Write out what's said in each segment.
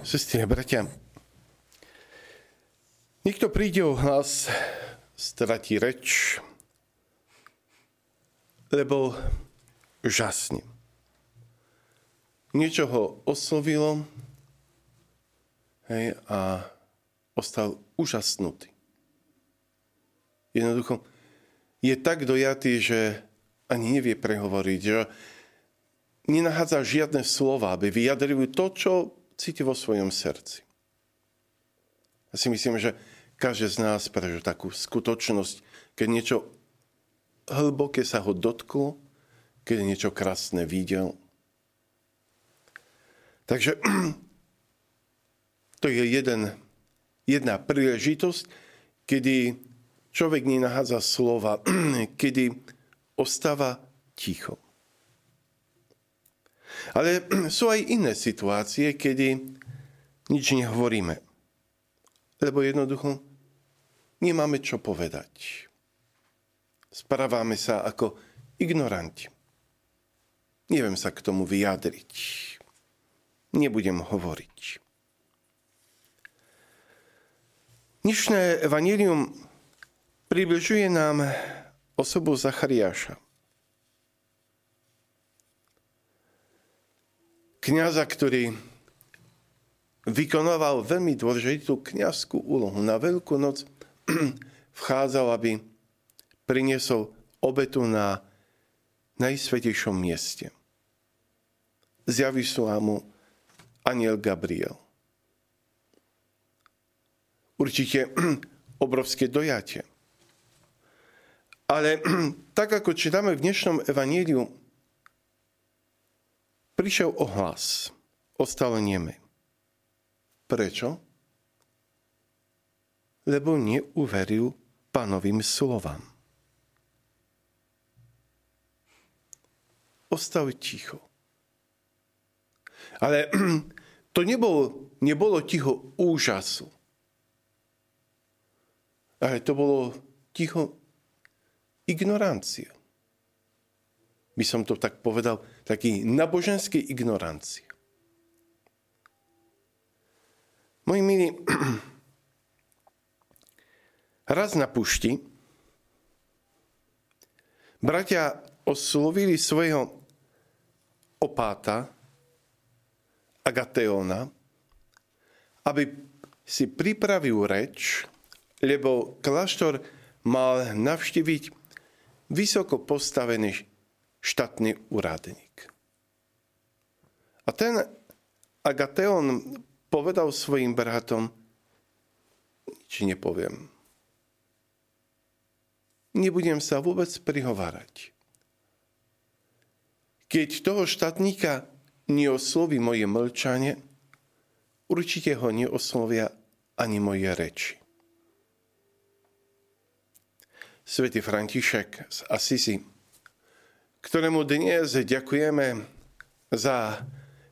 Sestri a bratia, niekto príde o hlas, stratí reč, lebo žasne. Niečo ho oslovilo hej, a ostal úžasnutý. Jednoducho je tak dojatý, že ani nevie prehovoriť, že nenachádza žiadne slova, aby vyjadrili to, čo cíti vo svojom srdci. Ja si myslím, že každý z nás prežil takú skutočnosť, keď niečo hlboké sa ho dotklo, keď niečo krásne videl. Takže to je jeden, jedna príležitosť, kedy človek nenachádza slova, kedy ostáva ticho. Ale sú aj iné situácie, kedy nič nehovoríme. Lebo jednoducho nemáme čo povedať. Správame sa ako ignoranti. Neviem sa k tomu vyjadriť. Nebudem hovoriť. Dnešné evanelium približuje nám osobu Zachariáša. Kniaza, ktorý vykonával veľmi dôležitú kniazskú úlohu. Na Veľkú noc vchádzal, aby priniesol obetu na najsvetejšom mieste. Zjaví sa mu aniel Gabriel. Určite obrovské dojatie. Ale tak ako čítame v dnešnom evaníliu, Prišiel ohlas, ostal neme. Prečo? Lebo neuveril pánovým slovám. Ostal ticho. Ale to nebolo, nebolo ticho úžasu. Ale to bolo ticho ignorancie by som to tak povedal, taký naboženský ignorancie. Moji milí, raz na pušti bratia oslovili svojho opáta Agateona, aby si pripravil reč, lebo kláštor mal navštíviť vysoko postavený štátny úradník. A ten Agateon povedal svojim bratom, nič nepoviem. Nebudem sa vôbec prihovárať. Keď toho štátnika neosloví moje mlčanie, určite ho neoslovia ani moje reči. Svetý František z Asisi ktorému dnes ďakujeme za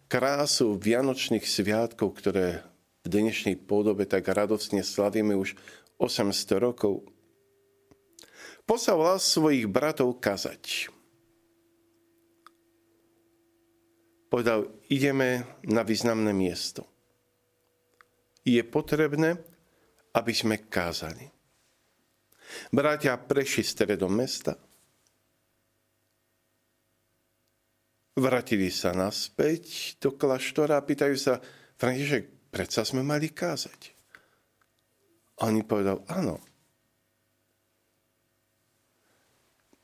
krásu Vianočných sviatkov, ktoré v dnešnej podobe tak radosne slavíme už 800 rokov. Poslal svojich bratov kazať. Povedal, ideme na významné miesto. Je potrebné, aby sme kázali. Bratia prešli stredom mesta – Vrátili sa naspäť do kláštora a pýtajú sa, František, predsa sme mali kázať. A oni povedal, áno.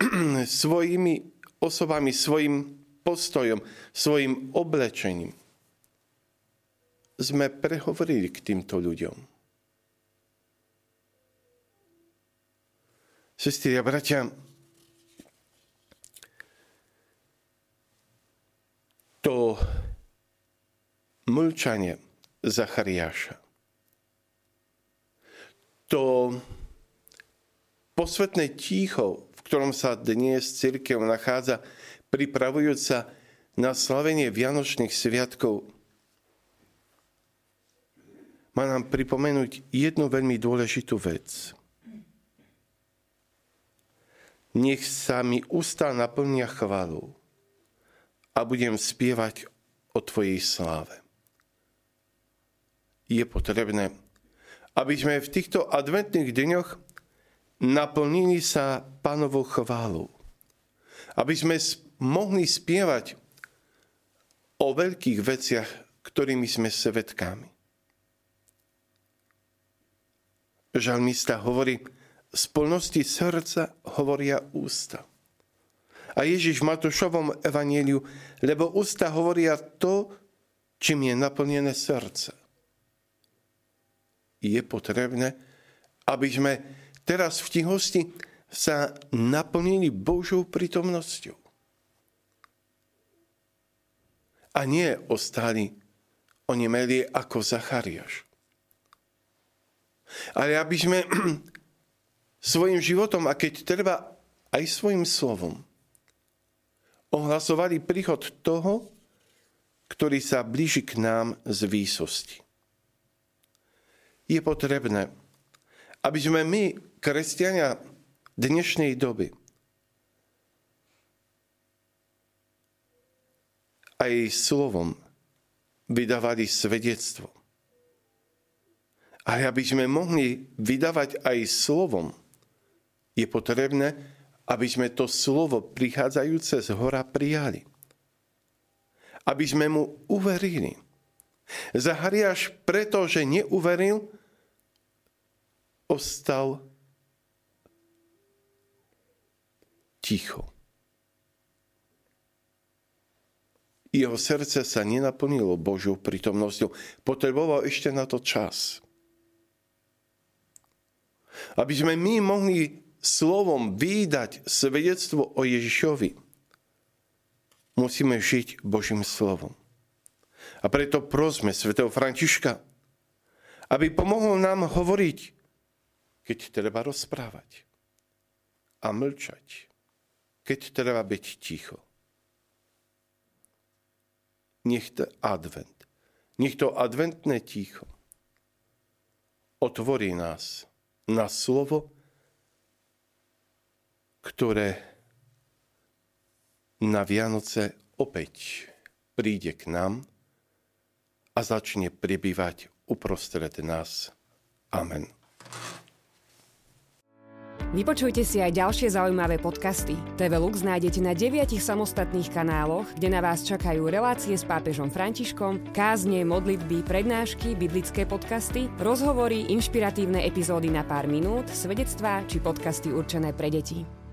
Svojimi osobami, svojim postojom, svojim oblečením sme prehovorili k týmto ľuďom. Sestri a bratia, to mlčanie Zachariáša, to posvetné ticho, v ktorom sa dnes církev nachádza, pripravujúca na slavenie Vianočných sviatkov, má nám pripomenúť jednu veľmi dôležitú vec. Nech sa mi ústa naplnia chválou a budem spievať o Tvojej sláve. je potrebné, aby sme v týchto adventných dňoch naplnili sa pánovou chválou. Aby sme mohli spievať o veľkých veciach, ktorými sme svetkami. Žalmista hovorí, z plnosti srdca hovoria ústa. A Ježiš v Matúšovom evanieliu, lebo ústa hovoria to, čím je naplnené srdce. Je potrebné, aby sme teraz v tichosti sa naplnili Božou prítomnosťou. A nie ostali onemeli ako Zachariáš. Ale aby sme svojim životom a keď treba aj svojim slovom ohlasovali príchod toho, ktorý sa blíži k nám z výsosti. Je potrebné, aby sme my, kresťania dnešnej doby, aj slovom vydávali svedectvo. Ale aby sme mohli vydávať aj slovom, je potrebné, aby sme to slovo prichádzajúce z hora prijali aby sme mu uverili. Zachariáš, pretože neuveril, ostal ticho. Jeho srdce sa nenaplnilo Božou prítomnosťou. Potreboval ešte na to čas. Aby sme my mohli slovom výdať svedectvo o Ježišovi musíme žiť Božím slovom. A preto prosme svätého Františka, aby pomohol nám hovoriť, keď treba rozprávať a mlčať, keď treba byť ticho. Nech to advent, nech to adventné ticho otvorí nás na slovo, ktoré na Vianoce opäť príde k nám a začne pribývať uprostred nás. Amen. Vypočujte si aj ďalšie zaujímavé podcasty. TV Lux nájdete na deviatich samostatných kanáloch, kde na vás čakajú relácie s pápežom Františkom, kázne, modlitby, prednášky, biblické podcasty, rozhovory, inšpiratívne epizódy na pár minút, svedectvá či podcasty určené pre deti.